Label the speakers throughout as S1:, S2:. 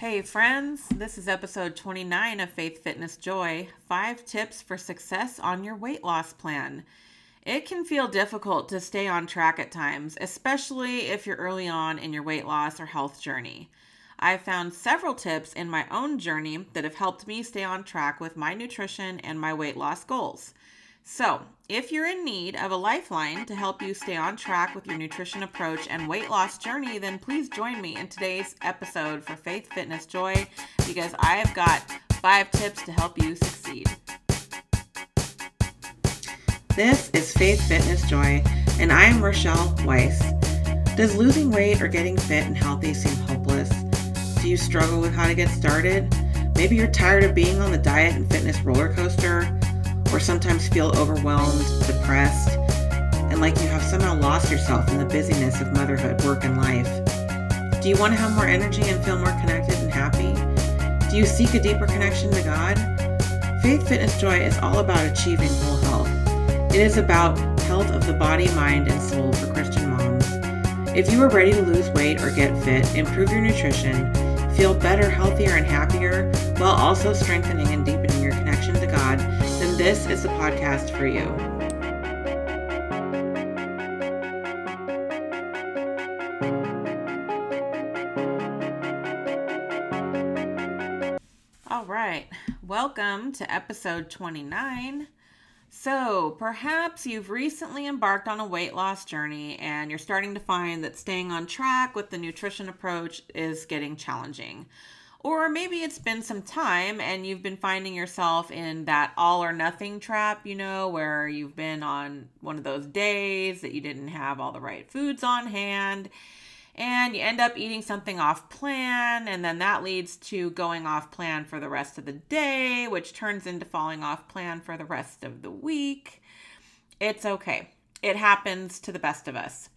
S1: Hey, friends, this is episode 29 of Faith Fitness Joy Five Tips for Success on Your Weight Loss Plan. It can feel difficult to stay on track at times, especially if you're early on in your weight loss or health journey. I've found several tips in my own journey that have helped me stay on track with my nutrition and my weight loss goals. So, if you're in need of a lifeline to help you stay on track with your nutrition approach and weight loss journey, then please join me in today's episode for Faith Fitness Joy because I have got five tips to help you succeed. This is Faith Fitness Joy, and I am Rochelle Weiss. Does losing weight or getting fit and healthy seem hopeless? Do you struggle with how to get started? Maybe you're tired of being on the diet and fitness roller coaster or sometimes feel overwhelmed, depressed, and like you have somehow lost yourself in the busyness of motherhood, work, and life? Do you want to have more energy and feel more connected and happy? Do you seek a deeper connection to God? Faith Fitness Joy is all about achieving whole health. It is about health of the body, mind, and soul for Christian moms. If you are ready to lose weight or get fit, improve your nutrition, feel better, healthier, and happier, while also strengthening and deepening your connection to God, this is the podcast for you. All right, welcome to episode 29. So, perhaps you've recently embarked on a weight loss journey and you're starting to find that staying on track with the nutrition approach is getting challenging. Or maybe it's been some time and you've been finding yourself in that all or nothing trap, you know, where you've been on one of those days that you didn't have all the right foods on hand and you end up eating something off plan and then that leads to going off plan for the rest of the day which turns into falling off plan for the rest of the week. It's okay. It happens to the best of us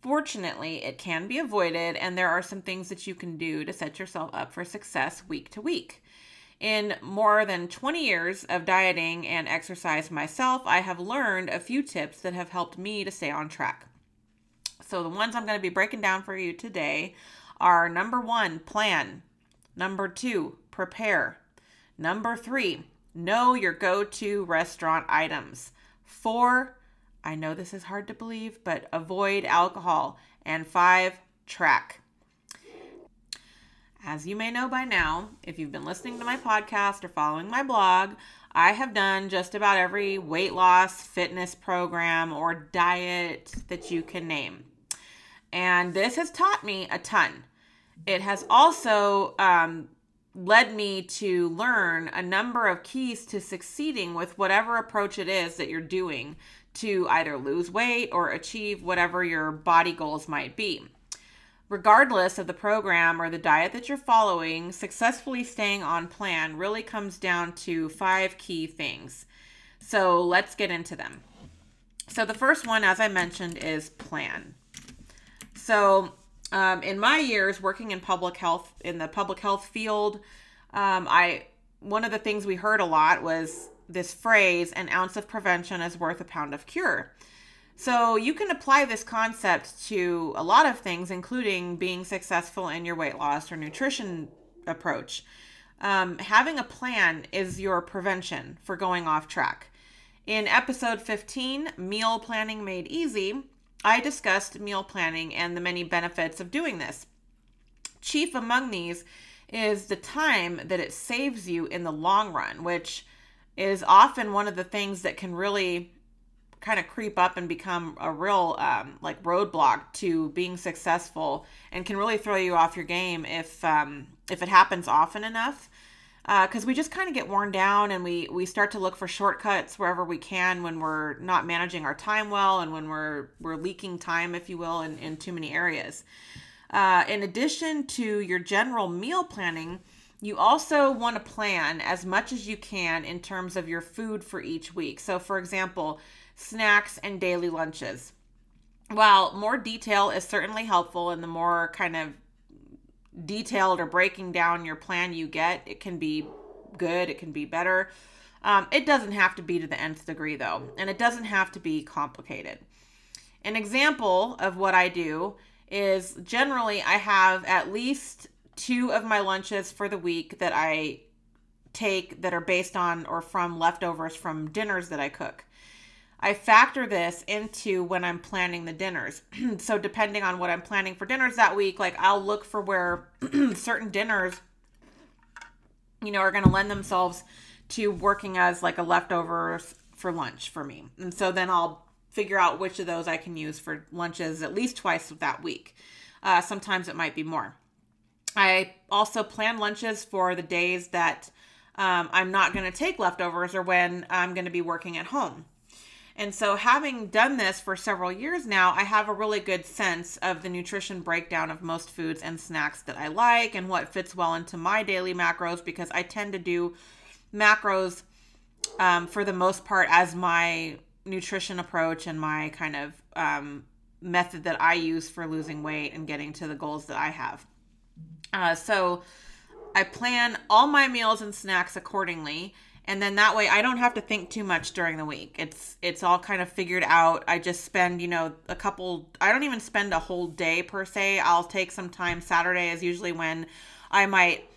S1: Fortunately, it can be avoided, and there are some things that you can do to set yourself up for success week to week. In more than 20 years of dieting and exercise myself, I have learned a few tips that have helped me to stay on track. So, the ones I'm going to be breaking down for you today are number one, plan. Number two, prepare. Number three, know your go to restaurant items. Four, I know this is hard to believe, but avoid alcohol. And five, track. As you may know by now, if you've been listening to my podcast or following my blog, I have done just about every weight loss fitness program or diet that you can name. And this has taught me a ton. It has also um, led me to learn a number of keys to succeeding with whatever approach it is that you're doing to either lose weight or achieve whatever your body goals might be. Regardless of the program or the diet that you're following, successfully staying on plan really comes down to five key things. So let's get into them. So, the first one, as I mentioned, is plan. So, um, in my years working in public health, in the public health field, um, I one of the things we heard a lot was this phrase, an ounce of prevention is worth a pound of cure. So you can apply this concept to a lot of things, including being successful in your weight loss or nutrition approach. Um, having a plan is your prevention for going off track. In episode 15, Meal Planning Made Easy, I discussed meal planning and the many benefits of doing this. Chief among these is the time that it saves you in the long run, which is often one of the things that can really kind of creep up and become a real um, like roadblock to being successful and can really throw you off your game if um, if it happens often enough. Because uh, we just kind of get worn down and we we start to look for shortcuts wherever we can when we're not managing our time well and when we're we're leaking time if you will in, in too many areas. Uh, in addition to your general meal planning you also want to plan as much as you can in terms of your food for each week. So, for example, snacks and daily lunches. While more detail is certainly helpful and the more kind of detailed or breaking down your plan you get, it can be good, it can be better. Um, it doesn't have to be to the nth degree though, and it doesn't have to be complicated. An example of what I do is generally I have at least two of my lunches for the week that I take that are based on or from leftovers from dinners that I cook. I factor this into when I'm planning the dinners. so depending on what I'm planning for dinners that week, like I'll look for where certain dinners you know are going to lend themselves to working as like a leftovers for lunch for me. And so then I'll figure out which of those I can use for lunches at least twice that week. Uh, sometimes it might be more. I also plan lunches for the days that um, I'm not going to take leftovers or when I'm going to be working at home. And so, having done this for several years now, I have a really good sense of the nutrition breakdown of most foods and snacks that I like and what fits well into my daily macros because I tend to do macros um, for the most part as my nutrition approach and my kind of um, method that I use for losing weight and getting to the goals that I have. Uh, so, I plan all my meals and snacks accordingly and then that way I don't have to think too much during the week. It's it's all kind of figured out. I just spend, you know, a couple I don't even spend a whole day per se. I'll take some time Saturday is usually when I might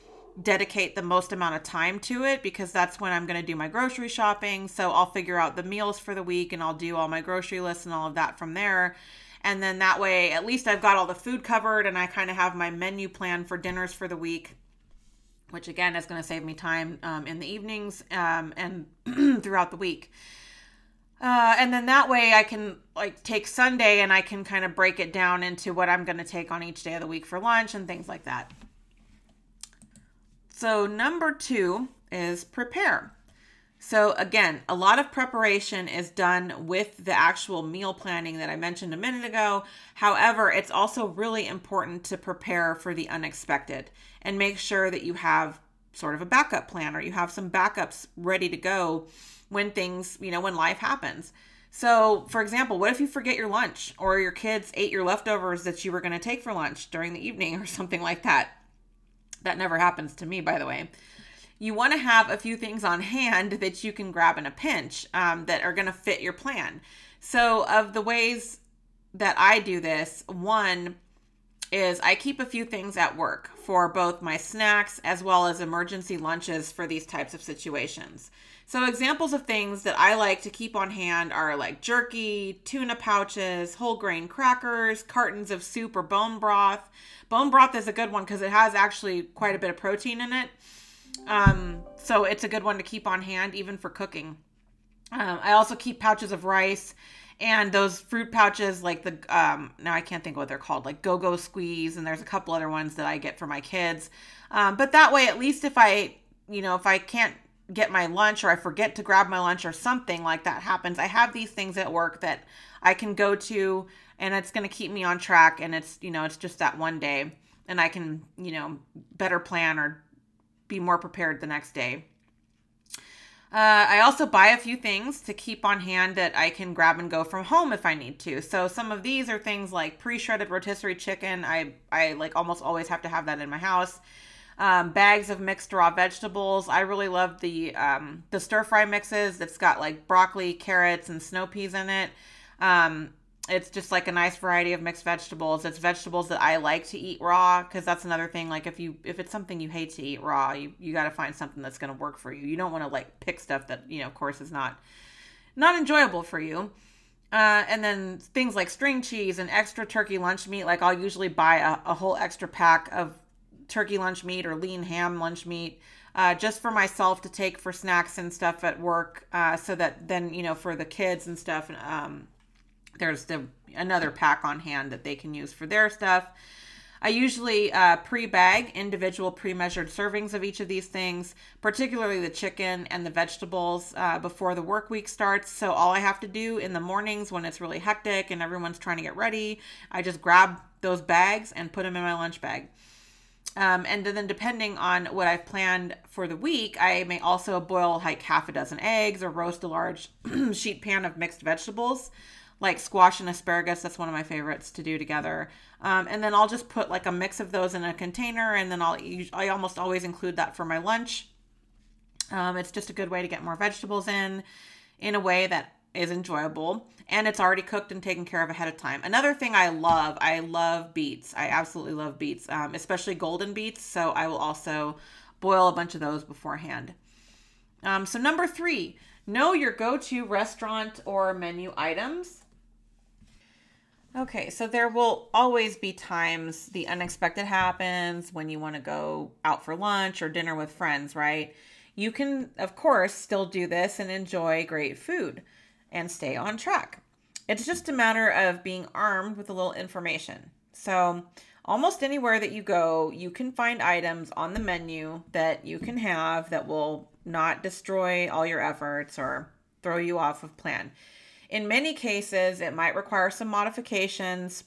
S1: dedicate the most amount of time to it because that's when I'm going to do my grocery shopping. So I'll figure out the meals for the week and I'll do all my grocery lists and all of that from there. And then that way, at least I've got all the food covered and I kind of have my menu plan for dinners for the week which again is going to save me time um, in the evenings um, and throughout the week. Uh, and then that way I can like take Sunday and I can kind of break it down into what I'm going to take on each day of the week for lunch and things like that. So, number two is prepare. So, again, a lot of preparation is done with the actual meal planning that I mentioned a minute ago. However, it's also really important to prepare for the unexpected and make sure that you have sort of a backup plan or you have some backups ready to go when things, you know, when life happens. So, for example, what if you forget your lunch or your kids ate your leftovers that you were going to take for lunch during the evening or something like that? That never happens to me, by the way you want to have a few things on hand that you can grab in a pinch um, that are going to fit your plan. So, of the ways that I do this, one is I keep a few things at work for both my snacks as well as emergency lunches for these types of situations. So, examples of things that I like to keep on hand are like jerky, tuna pouches, whole grain crackers, cartons of soup or bone broth. Bone broth is a good one because it has actually quite a bit of protein in it. Um, so it's a good one to keep on hand, even for cooking. Um, I also keep pouches of rice and those fruit pouches, like the um, now I can't think what they're called, like Go Go Squeeze, and there's a couple other ones that I get for my kids. Um, but that way, at least if I, you know, if I can't get my lunch or I forget to grab my lunch or something like that happens, I have these things at work that I can go to, and it's going to keep me on track. And it's you know, it's just that one day, and I can you know better plan or be more prepared the next day. Uh, I also buy a few things to keep on hand that I can grab and go from home if I need to. So some of these are things like pre-shredded rotisserie chicken. I I like almost always have to have that in my house. Um, bags of mixed raw vegetables. I really love the um, the stir fry mixes that's got like broccoli, carrots, and snow peas in it. Um, it's just like a nice variety of mixed vegetables. It's vegetables that I like to eat raw because that's another thing. Like if you if it's something you hate to eat raw, you you got to find something that's going to work for you. You don't want to like pick stuff that you know, of course, is not not enjoyable for you. Uh, and then things like string cheese and extra turkey lunch meat. Like I'll usually buy a, a whole extra pack of turkey lunch meat or lean ham lunch meat. Uh, just for myself to take for snacks and stuff at work, uh, so that then you know for the kids and stuff, um, there's the another pack on hand that they can use for their stuff. I usually uh, pre bag individual pre measured servings of each of these things, particularly the chicken and the vegetables, uh, before the work week starts. So, all I have to do in the mornings when it's really hectic and everyone's trying to get ready, I just grab those bags and put them in my lunch bag. Um, and then, depending on what I've planned for the week, I may also boil like half a dozen eggs or roast a large sheet pan of mixed vegetables like squash and asparagus. That's one of my favorites to do together. Um, and then I'll just put like a mix of those in a container, and then I'll I almost always include that for my lunch. Um, it's just a good way to get more vegetables in, in a way that is enjoyable and it's already cooked and taken care of ahead of time. Another thing I love, I love beets. I absolutely love beets, um, especially golden beets. So I will also boil a bunch of those beforehand. Um, so, number three, know your go to restaurant or menu items. Okay, so there will always be times the unexpected happens when you want to go out for lunch or dinner with friends, right? You can, of course, still do this and enjoy great food and stay on track. It's just a matter of being armed with a little information. So, almost anywhere that you go, you can find items on the menu that you can have that will not destroy all your efforts or throw you off of plan. In many cases, it might require some modifications.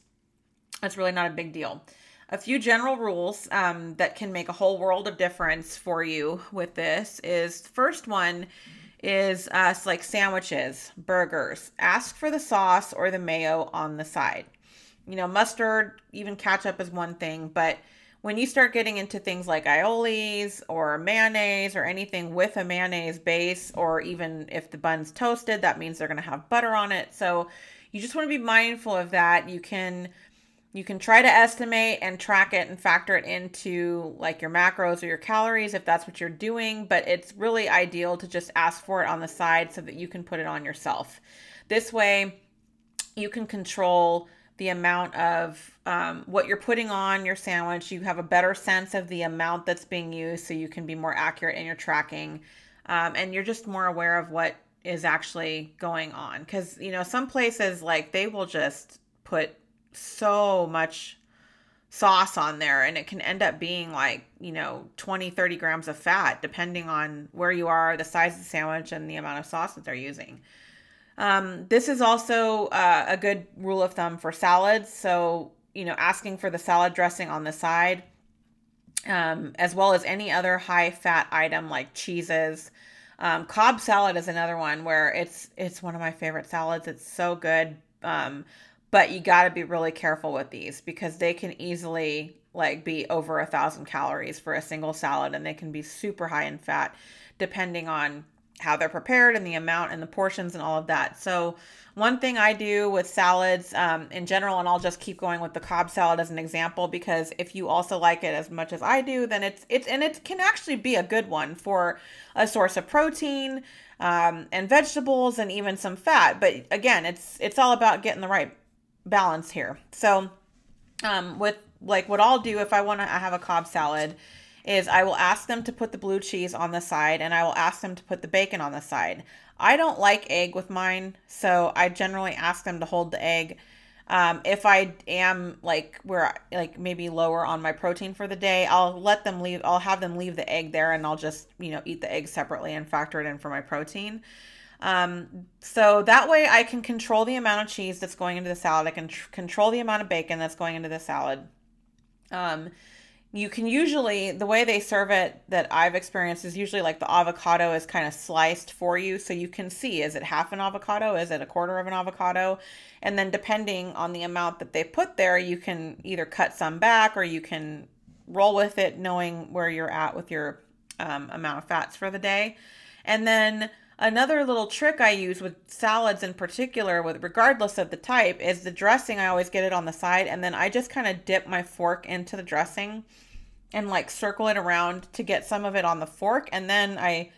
S1: That's really not a big deal. A few general rules um, that can make a whole world of difference for you with this is first one is uh, like sandwiches, burgers. Ask for the sauce or the mayo on the side. You know, mustard, even ketchup is one thing, but when you start getting into things like aiolis or mayonnaise or anything with a mayonnaise base, or even if the bun's toasted, that means they're going to have butter on it. So you just want to be mindful of that. You can you can try to estimate and track it and factor it into like your macros or your calories if that's what you're doing, but it's really ideal to just ask for it on the side so that you can put it on yourself. This way, you can control the amount of um, what you're putting on your sandwich. You have a better sense of the amount that's being used so you can be more accurate in your tracking. Um, and you're just more aware of what is actually going on. Because, you know, some places like they will just put so much sauce on there and it can end up being like you know 20 30 grams of fat depending on where you are the size of the sandwich and the amount of sauce that they're using um, this is also uh, a good rule of thumb for salads. So you know asking for the salad dressing on the side um, as well as any other high fat item like cheeses. Um, cobb salad is another one where it's it's one of my favorite salads. It's so good. Um, but you got to be really careful with these because they can easily like be over a thousand calories for a single salad and they can be super high in fat depending on how they're prepared and the amount and the portions and all of that so one thing i do with salads um, in general and i'll just keep going with the cobb salad as an example because if you also like it as much as i do then it's it's and it can actually be a good one for a source of protein um, and vegetables and even some fat but again it's it's all about getting the right balance here. So, um, with like what I'll do if I want to have a Cobb salad is I will ask them to put the blue cheese on the side and I will ask them to put the bacon on the side. I don't like egg with mine, so I generally ask them to hold the egg. Um, if I am like where like maybe lower on my protein for the day, I'll let them leave. I'll have them leave the egg there, and I'll just you know eat the egg separately and factor it in for my protein. Um, so that way I can control the amount of cheese that's going into the salad. I can tr- control the amount of bacon that's going into the salad. Um, you can usually, the way they serve it that I've experienced is usually like the avocado is kind of sliced for you. So you can see, is it half an avocado? Is it a quarter of an avocado? And then depending on the amount that they put there, you can either cut some back or you can roll with it knowing where you're at with your um, amount of fats for the day. And then Another little trick I use with salads in particular, with regardless of the type, is the dressing. I always get it on the side, and then I just kind of dip my fork into the dressing and like circle it around to get some of it on the fork, and then I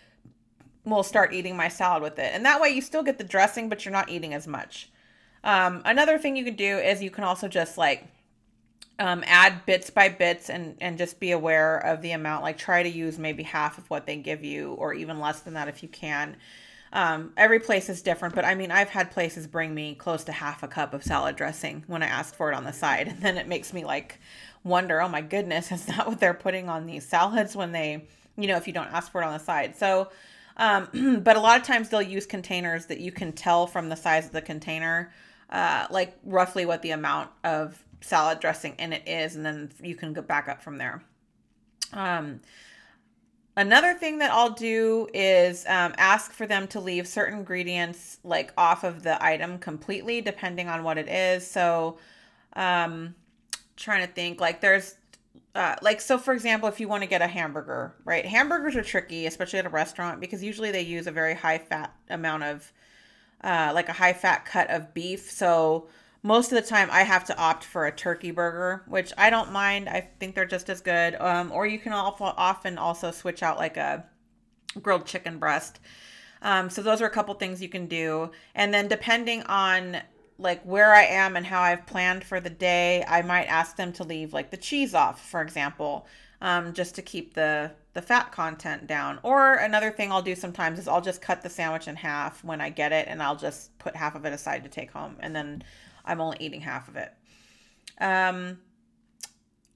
S1: will start eating my salad with it. And that way, you still get the dressing, but you're not eating as much. Um, another thing you can do is you can also just like um, add bits by bits and and just be aware of the amount like try to use maybe half of what they give you or even less than that if you can. Um, every place is different but i mean i've had places bring me close to half a cup of salad dressing when i asked for it on the side and then it makes me like wonder oh my goodness is that what they're putting on these salads when they you know if you don't ask for it on the side? So um, but a lot of times they'll use containers that you can tell from the size of the container uh, like roughly what the amount of salad dressing and it is, and then you can go back up from there. Um, another thing that I'll do is um, ask for them to leave certain ingredients like off of the item completely, depending on what it is. So, um, trying to think like there's uh, like so for example if you want to get a hamburger right hamburgers are tricky especially at a restaurant because usually they use a very high fat amount of uh, like a high fat cut of beef. So most of the time I have to opt for a turkey burger, which I don't mind. I think they're just as good. Um, or you can often also switch out like a grilled chicken breast. Um, so those are a couple things you can do. And then depending on like where I am and how I've planned for the day, I might ask them to leave like the cheese off, for example, um, just to keep the the fat content down. Or another thing I'll do sometimes is I'll just cut the sandwich in half when I get it, and I'll just put half of it aside to take home, and then I'm only eating half of it. Um,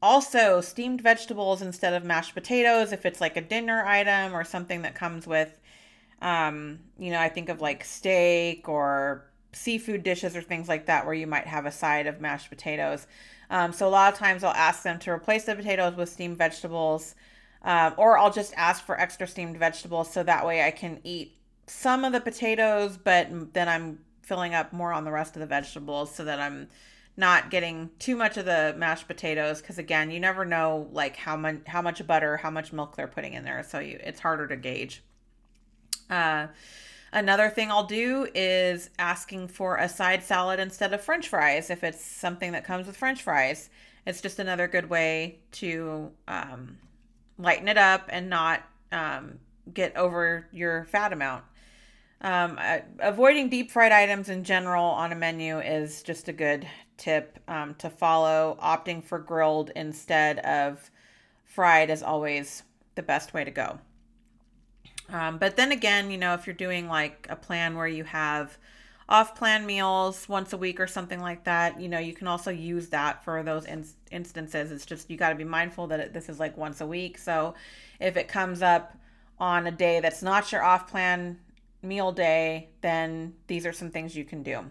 S1: also, steamed vegetables instead of mashed potatoes if it's like a dinner item or something that comes with, um, you know, I think of like steak or seafood dishes or things like that where you might have a side of mashed potatoes. Um, so a lot of times I'll ask them to replace the potatoes with steamed vegetables, um, or I'll just ask for extra steamed vegetables so that way I can eat some of the potatoes, but then I'm filling up more on the rest of the vegetables so that I'm not getting too much of the mashed potatoes because again you never know like how much how much butter how much milk they're putting in there so you it's harder to gauge uh Another thing I'll do is asking for a side salad instead of french fries if it's something that comes with french fries. It's just another good way to um, lighten it up and not um, get over your fat amount. Um, uh, avoiding deep fried items in general on a menu is just a good tip um, to follow. Opting for grilled instead of fried is always the best way to go. Um, but then again, you know, if you're doing like a plan where you have off plan meals once a week or something like that, you know, you can also use that for those in- instances. It's just you got to be mindful that it, this is like once a week. So if it comes up on a day that's not your off plan meal day, then these are some things you can do.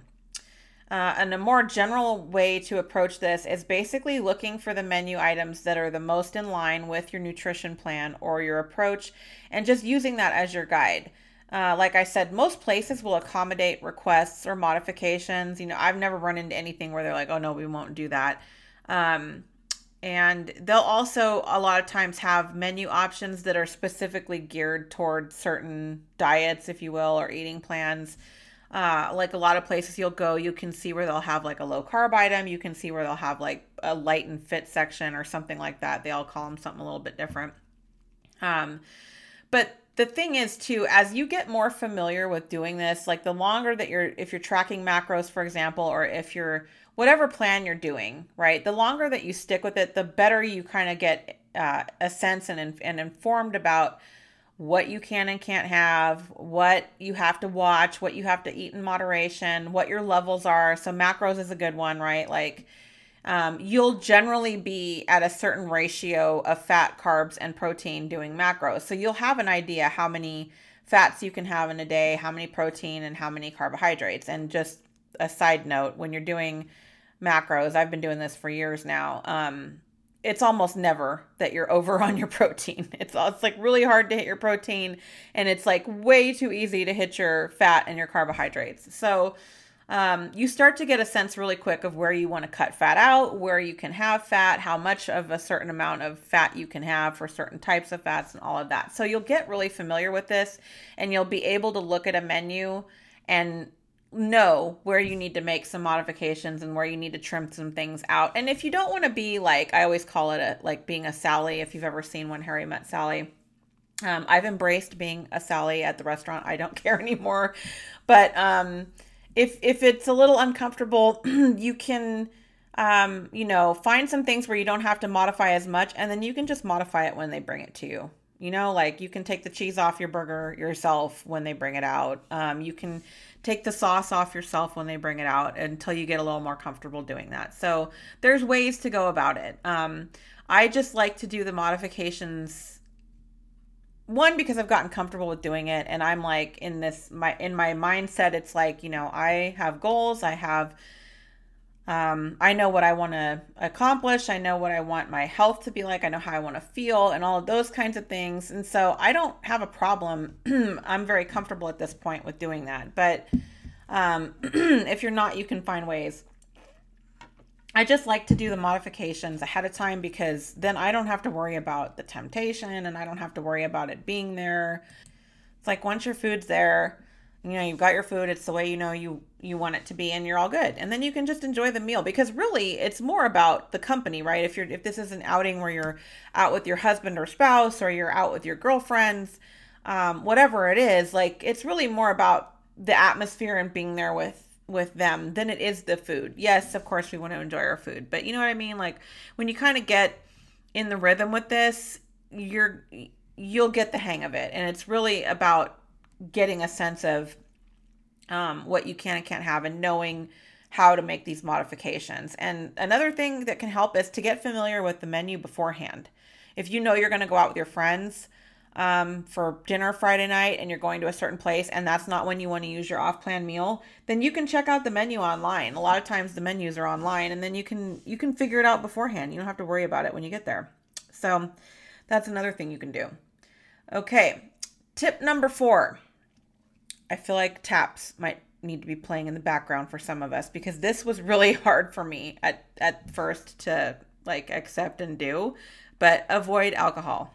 S1: Uh, and a more general way to approach this is basically looking for the menu items that are the most in line with your nutrition plan or your approach and just using that as your guide. Uh, like I said, most places will accommodate requests or modifications. You know, I've never run into anything where they're like, oh, no, we won't do that. Um, and they'll also, a lot of times, have menu options that are specifically geared toward certain diets, if you will, or eating plans. Uh, like a lot of places you'll go, you can see where they'll have like a low carb item. You can see where they'll have like a light and fit section or something like that. They all call them something a little bit different. Um, but the thing is too, as you get more familiar with doing this, like the longer that you're, if you're tracking macros, for example, or if you're whatever plan you're doing, right? The longer that you stick with it, the better you kind of get uh, a sense and and informed about what you can and can't have, what you have to watch, what you have to eat in moderation, what your levels are. So macros is a good one, right? Like um, you'll generally be at a certain ratio of fat, carbs, and protein doing macros. So you'll have an idea how many fats you can have in a day, how many protein, and how many carbohydrates. And just a side note, when you're doing macros, I've been doing this for years now. Um, it's almost never that you're over on your protein. It's it's like really hard to hit your protein and it's like way too easy to hit your fat and your carbohydrates. So um, you start to get a sense really quick of where you want to cut fat out, where you can have fat, how much of a certain amount of fat you can have for certain types of fats, and all of that. So you'll get really familiar with this and you'll be able to look at a menu and know where you need to make some modifications and where you need to trim some things out. And if you don't want to be like, I always call it a, like being a Sally, if you've ever seen When Harry Met Sally. Um, I've embraced being a Sally at the restaurant. I don't care anymore. But um, if if it's a little uncomfortable, you can um, you know, find some things where you don't have to modify as much and then you can just modify it when they bring it to you. You know, like you can take the cheese off your burger yourself when they bring it out. Um, you can take the sauce off yourself when they bring it out until you get a little more comfortable doing that. So there's ways to go about it. Um, I just like to do the modifications. One because I've gotten comfortable with doing it, and I'm like in this my in my mindset. It's like you know I have goals. I have um, I know what I want to accomplish. I know what I want my health to be like. I know how I want to feel and all of those kinds of things. And so I don't have a problem. I'm very comfortable at this point with doing that. But um, if you're not, you can find ways. I just like to do the modifications ahead of time because then I don't have to worry about the temptation and I don't have to worry about it being there. It's like once your food's there, you know you've got your food it's the way you know you you want it to be and you're all good. And then you can just enjoy the meal because really it's more about the company right? If you're if this is an outing where you're out with your husband or spouse or you're out with your girlfriends um, whatever it is like it's really more about the atmosphere and being there with with them than it is the food. Yes of course we want to enjoy our food but you know what i mean? Like when you kind of get in the rhythm with this you're you'll get the hang of it. And it's really about getting a sense of um, what you can and can't have and knowing how to make these modifications. And another thing that can help is to get familiar with the menu beforehand. If you know you're going to go out with your friends um, for dinner Friday night and you're going to a certain place and that's not when you want to use your off-plan meal, then you can check out the menu online. A lot of times the menus are online and then you can you can figure it out beforehand. You don't have to worry about it when you get there. So that's another thing you can do. Okay. Tip number 4 I feel like taps might need to be playing in the background for some of us because this was really hard for me at at first to like accept and do, but avoid alcohol.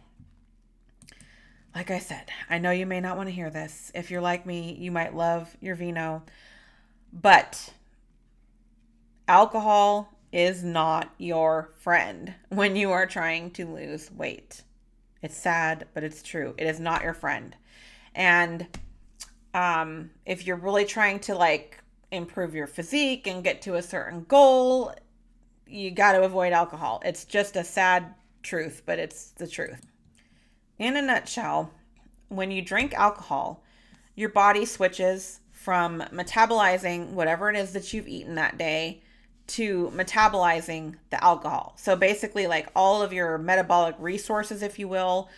S1: Like I said, I know you may not want to hear this. If you're like me, you might love your vino, but alcohol is not your friend when you are trying to lose weight. It's sad, but it's true. It is not your friend. And um, if you're really trying to like improve your physique and get to a certain goal, you got to avoid alcohol. It's just a sad truth, but it's the truth. In a nutshell, when you drink alcohol, your body switches from metabolizing whatever it is that you've eaten that day to metabolizing the alcohol. So basically, like all of your metabolic resources, if you will,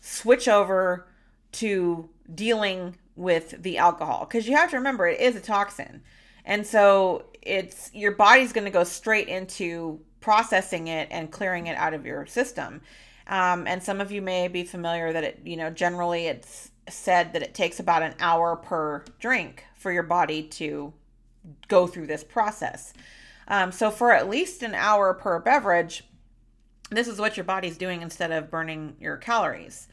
S1: switch over to dealing with the alcohol because you have to remember it is a toxin. And so it's your body's going to go straight into processing it and clearing it out of your system. Um, and some of you may be familiar that it, you know, generally it's said that it takes about an hour per drink for your body to go through this process. Um, so for at least an hour per beverage, this is what your body's doing instead of burning your calories.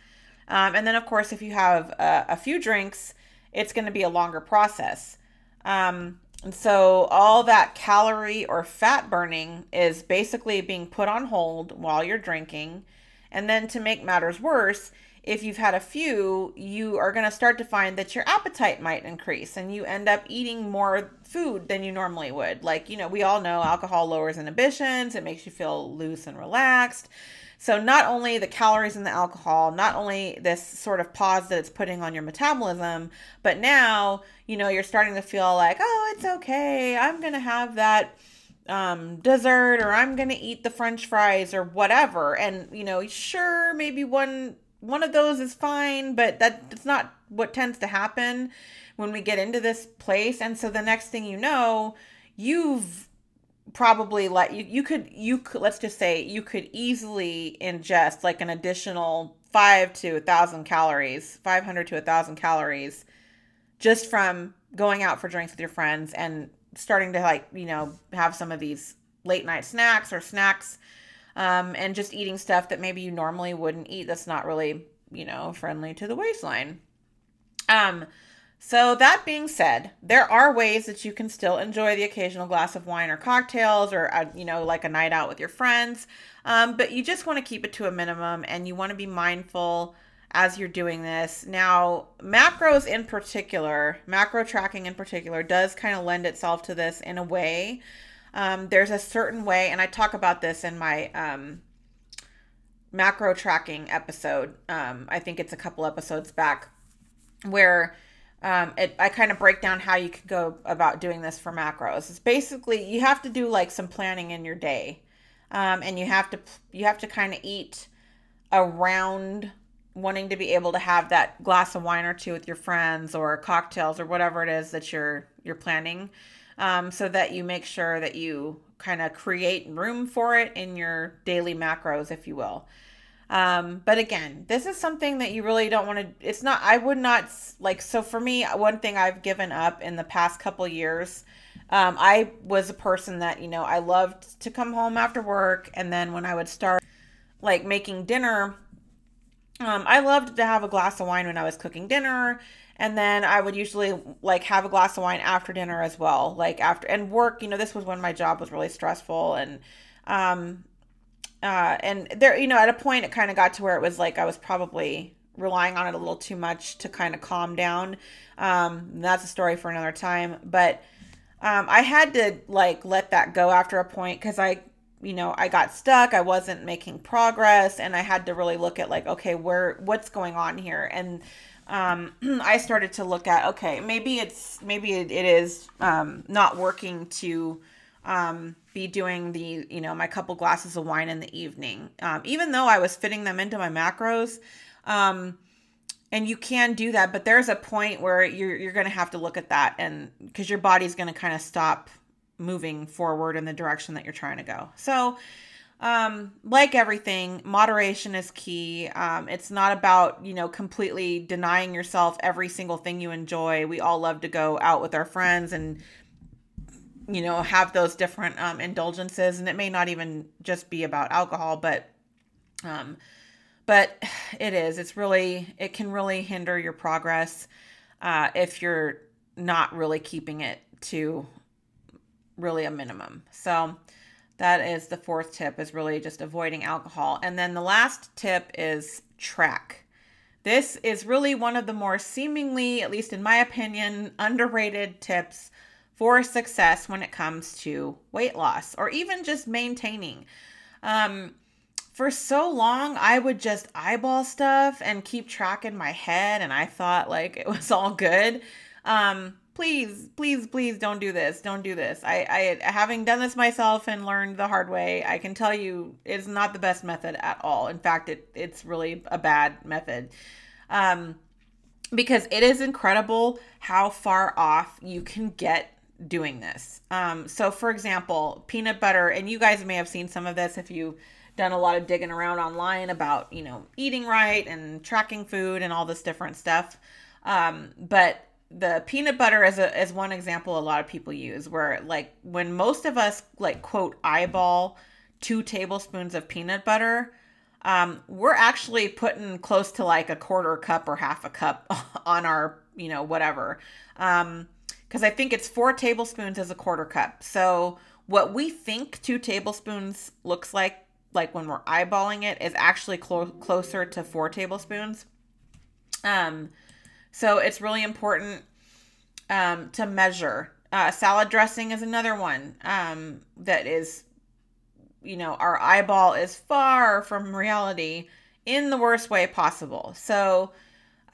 S1: Um, and then, of course, if you have a, a few drinks, it's going to be a longer process. Um, and so, all that calorie or fat burning is basically being put on hold while you're drinking. And then, to make matters worse, if you've had a few, you are going to start to find that your appetite might increase and you end up eating more food than you normally would. Like, you know, we all know alcohol lowers inhibitions, it makes you feel loose and relaxed. So, not only the calories in the alcohol, not only this sort of pause that it's putting on your metabolism, but now, you know, you're starting to feel like, oh, it's okay. I'm going to have that um, dessert or I'm going to eat the french fries or whatever. And, you know, sure, maybe one one of those is fine, but that's not what tends to happen when we get into this place. And so the next thing you know, you've probably let you you could you could let's just say you could easily ingest like an additional five to a thousand calories 500 to a thousand calories just from going out for drinks with your friends and starting to like you know have some of these late night snacks or snacks um, and just eating stuff that maybe you normally wouldn't eat that's not really you know friendly to the waistline. Um so, that being said, there are ways that you can still enjoy the occasional glass of wine or cocktails or, uh, you know, like a night out with your friends. Um, but you just want to keep it to a minimum and you want to be mindful as you're doing this. Now, macros in particular, macro tracking in particular, does kind of lend itself to this in a way. Um, there's a certain way, and I talk about this in my um, macro tracking episode. Um, I think it's a couple episodes back where um, it, I kind of break down how you could go about doing this for macros. It's basically you have to do like some planning in your day, um, and you have to you have to kind of eat around wanting to be able to have that glass of wine or two with your friends or cocktails or whatever it is that you're you're planning, um, so that you make sure that you kind of create room for it in your daily macros, if you will. Um, but again, this is something that you really don't want to. It's not. I would not like. So for me, one thing I've given up in the past couple years. Um, I was a person that you know I loved to come home after work, and then when I would start like making dinner, um, I loved to have a glass of wine when I was cooking dinner. And then I would usually like have a glass of wine after dinner as well. Like after and work, you know, this was when my job was really stressful and um uh and there you know, at a point it kind of got to where it was like I was probably relying on it a little too much to kind of calm down. Um that's a story for another time, but um I had to like let that go after a point cuz I you know, I got stuck, I wasn't making progress and I had to really look at like okay, where what's going on here? And um, I started to look at okay, maybe it's maybe it, it is um, not working to um, be doing the you know my couple glasses of wine in the evening, um, even though I was fitting them into my macros. Um, and you can do that, but there's a point where you're you're going to have to look at that, and because your body's going to kind of stop moving forward in the direction that you're trying to go. So um, like everything, moderation is key. Um, it's not about, you know, completely denying yourself every single thing you enjoy. We all love to go out with our friends and, you know, have those different um, indulgences. And it may not even just be about alcohol, but, um, but it is. It's really, it can really hinder your progress uh, if you're not really keeping it to really a minimum. So, that is the fourth tip is really just avoiding alcohol. And then the last tip is track. This is really one of the more seemingly, at least in my opinion, underrated tips for success when it comes to weight loss or even just maintaining. Um, for so long, I would just eyeball stuff and keep track in my head, and I thought like it was all good. Um, please, please, please don't do this. Don't do this. I, I, having done this myself and learned the hard way, I can tell you it's not the best method at all. In fact, it, it's really a bad method. Um, because it is incredible how far off you can get doing this. Um, so for example, peanut butter, and you guys may have seen some of this if you've done a lot of digging around online about, you know, eating right and tracking food and all this different stuff. Um, but the peanut butter is a is one example a lot of people use where like when most of us like quote eyeball two tablespoons of peanut butter um, we're actually putting close to like a quarter cup or half a cup on our you know whatever um because i think it's four tablespoons as a quarter cup so what we think two tablespoons looks like like when we're eyeballing it is actually clo- closer to four tablespoons um so it's really important um, to measure. Uh, salad dressing is another one um, that is, you know, our eyeball is far from reality in the worst way possible. So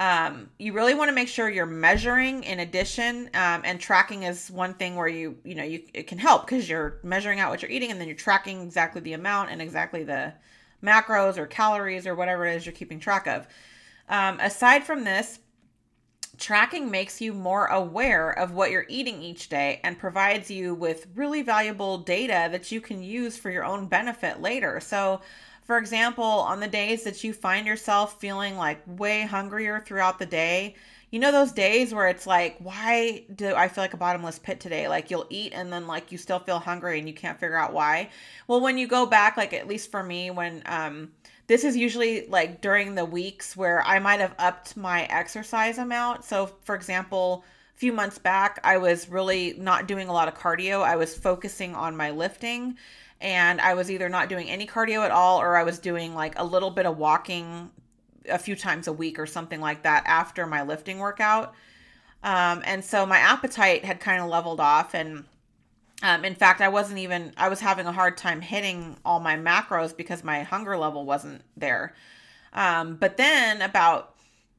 S1: um, you really want to make sure you're measuring in addition, um, and tracking is one thing where you, you know, you it can help because you're measuring out what you're eating and then you're tracking exactly the amount and exactly the macros or calories or whatever it is you're keeping track of. Um, aside from this, Tracking makes you more aware of what you're eating each day and provides you with really valuable data that you can use for your own benefit later. So, for example, on the days that you find yourself feeling like way hungrier throughout the day, you know those days where it's like, why do I feel like a bottomless pit today? Like you'll eat and then like you still feel hungry and you can't figure out why. Well, when you go back, like at least for me, when um this is usually like during the weeks where I might have upped my exercise amount. So, for example, a few months back, I was really not doing a lot of cardio. I was focusing on my lifting, and I was either not doing any cardio at all or I was doing like a little bit of walking a few times a week or something like that after my lifting workout. Um, and so my appetite had kind of leveled off and um, in fact, I wasn't even, I was having a hard time hitting all my macros because my hunger level wasn't there. Um, but then about,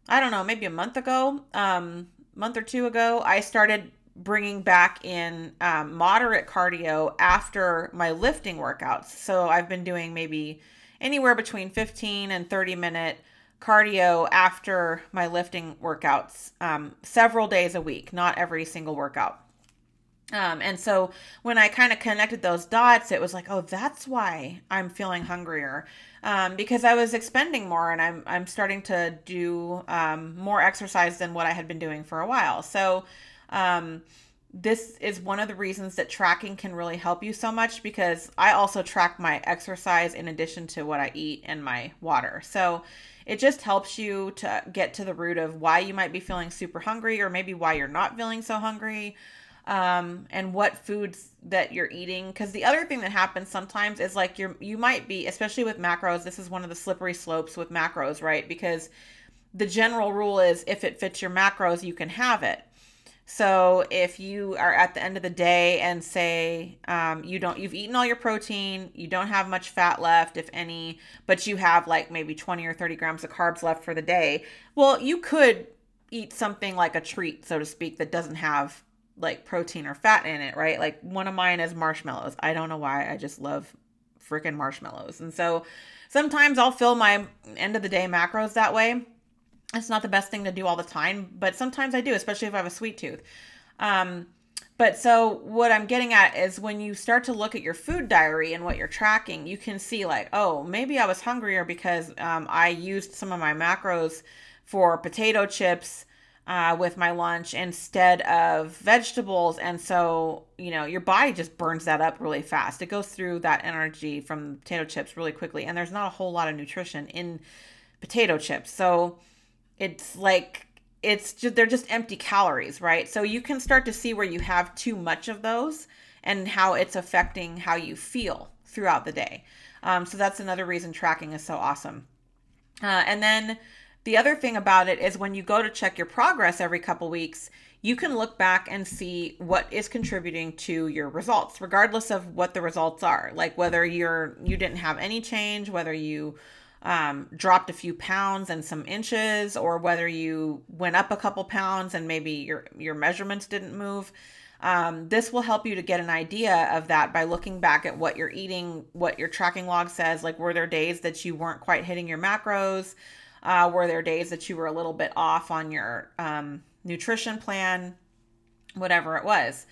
S1: I don't know, maybe a month ago, um, month or two ago, I started bringing back in um, moderate cardio after my lifting workouts. So I've been doing maybe anywhere between 15 and 30 minute cardio after my lifting workouts um, several days a week, not every single workout. Um, and so when I kind of connected those dots, it was like, oh, that's why I'm feeling hungrier. Um, because I was expending more and I'm, I'm starting to do um, more exercise than what I had been doing for a while. So, um, this is one of the reasons that tracking can really help you so much because I also track my exercise in addition to what I eat and my water. So it just helps you to get to the root of why you might be feeling super hungry or maybe why you're not feeling so hungry um, and what foods that you're eating. Because the other thing that happens sometimes is like you're you might be, especially with macros. This is one of the slippery slopes with macros, right? Because the general rule is if it fits your macros, you can have it. So if you are at the end of the day and say um, you don't, you've eaten all your protein, you don't have much fat left, if any, but you have like maybe 20 or 30 grams of carbs left for the day, well, you could eat something like a treat, so to speak, that doesn't have like protein or fat in it, right? Like one of mine is marshmallows. I don't know why. I just love freaking marshmallows. And so sometimes I'll fill my end of the day macros that way. It's not the best thing to do all the time, but sometimes I do, especially if I have a sweet tooth. Um, but so what I'm getting at is when you start to look at your food diary and what you're tracking, you can see like, oh, maybe I was hungrier because um, I used some of my macros for potato chips uh, with my lunch instead of vegetables. And so, you know, your body just burns that up really fast. It goes through that energy from potato chips really quickly. And there's not a whole lot of nutrition in potato chips. So it's like, it's just, they're just empty calories, right? So you can start to see where you have too much of those and how it's affecting how you feel throughout the day. Um, so that's another reason tracking is so awesome. Uh, and then, the other thing about it is when you go to check your progress every couple weeks, you can look back and see what is contributing to your results, regardless of what the results are. Like whether you're you didn't have any change, whether you um, dropped a few pounds and some inches, or whether you went up a couple pounds and maybe your your measurements didn't move. Um, this will help you to get an idea of that by looking back at what you're eating, what your tracking log says. Like, were there days that you weren't quite hitting your macros? Uh, were there days that you were a little bit off on your um, nutrition plan? Whatever it was.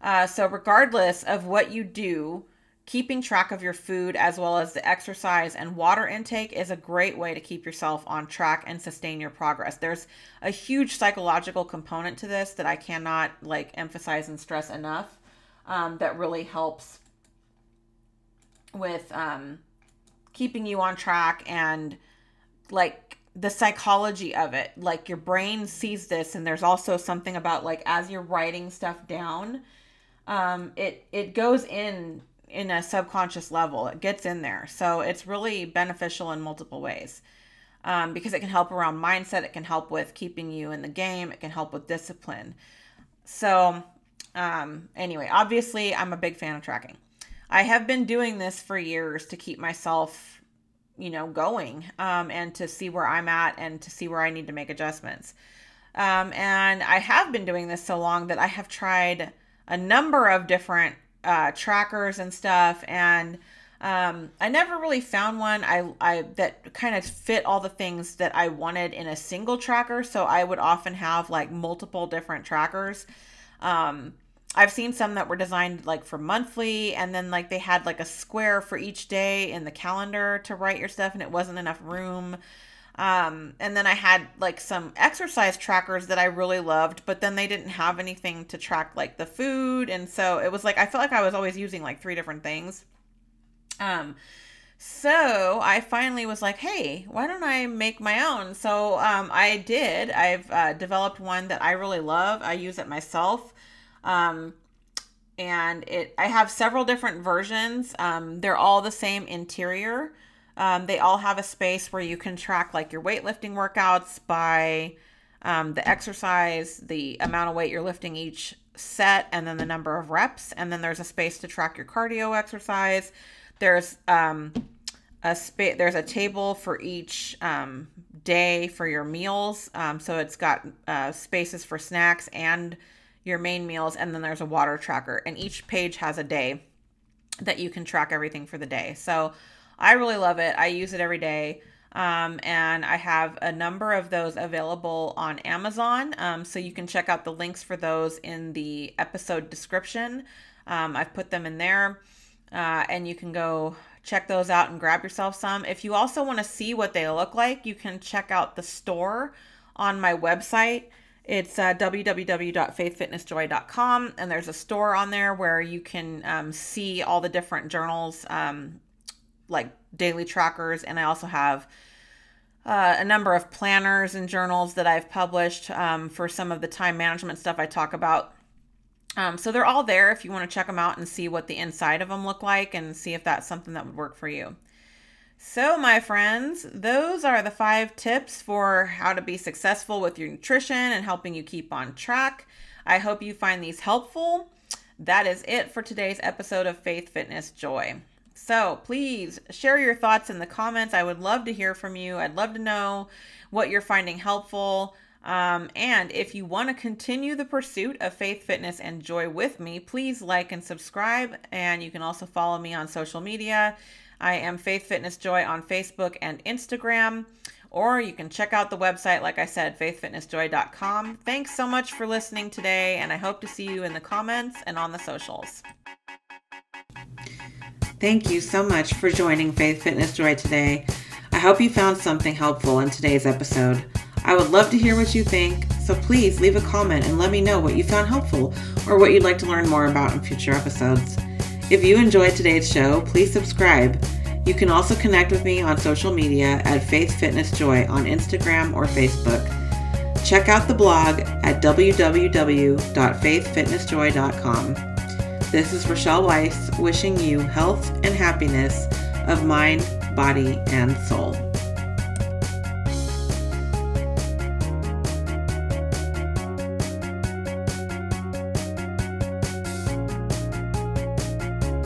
S1: Uh, so, regardless of what you do, keeping track of your food as well as the exercise and water intake is a great way to keep yourself on track and sustain your progress. There's a huge psychological component to this that I cannot like emphasize and stress enough. Um, that really helps with um, keeping you on track and like the psychology of it like your brain sees this and there's also something about like as you're writing stuff down um it it goes in in a subconscious level. It gets in there. So it's really beneficial in multiple ways um, because it can help around mindset. It can help with keeping you in the game. It can help with discipline. So um anyway obviously i'm a big fan of tracking. I have been doing this for years to keep myself you know, going um, and to see where I'm at and to see where I need to make adjustments. Um, and I have been doing this so long that I have tried a number of different uh, trackers and stuff, and um, I never really found one I, I that kind of fit all the things that I wanted in a single tracker. So I would often have like multiple different trackers. Um, I've seen some that were designed like for monthly and then like they had like a square for each day in the calendar to write your stuff and it wasn't enough room. Um, and then I had like some exercise trackers that I really loved, but then they didn't have anything to track like the food. And so it was like I felt like I was always using like three different things. Um, so I finally was like, hey, why don't I make my own? So um, I did. I've uh, developed one that I really love. I use it myself. Um, and it I have several different versions. Um, they're all the same interior. Um, they all have a space where you can track like your weightlifting workouts by um, the exercise, the amount of weight you're lifting each set, and then the number of reps. And then there's a space to track your cardio exercise. There's um, a space. There's a table for each um, day for your meals. Um, so it's got uh, spaces for snacks and your main meals, and then there's a water tracker. And each page has a day that you can track everything for the day. So I really love it. I use it every day. Um, and I have a number of those available on Amazon. Um, so you can check out the links for those in the episode description. Um, I've put them in there. Uh, and you can go check those out and grab yourself some. If you also want to see what they look like, you can check out the store on my website. It's uh, www.faithfitnessjoy.com, and there's a store on there where you can um, see all the different journals, um, like daily trackers, and I also have uh, a number of planners and journals that I've published um, for some of the time management stuff I talk about. Um, so they're all there if you want to check them out and see what the inside of them look like and see if that's something that would work for you. So, my friends, those are the five tips for how to be successful with your nutrition and helping you keep on track. I hope you find these helpful. That is it for today's episode of Faith, Fitness, Joy. So please share your thoughts in the comments. I would love to hear from you. I'd love to know what you're finding helpful. Um, and if you want to continue the pursuit of faith, fitness, and joy with me, please like and subscribe. And you can also follow me on social media. I am Faith, Fitness, Joy on Facebook and Instagram. Or you can check out the website, like I said, faithfitnessjoy.com. Thanks so much for listening today, and I hope to see you in the comments and on the socials. Thank you so much for joining Faith Fitness Joy today. I hope you found something helpful in today's episode. I would love to hear what you think, so please leave a comment and let me know what you found helpful or what you'd like to learn more about in future episodes. If you enjoyed today's show, please subscribe. You can also connect with me on social media at Faith Fitness Joy on Instagram or Facebook. Check out the blog at www.faithfitnessjoy.com. This is Rochelle Weiss wishing you health and happiness of mind, body, and soul.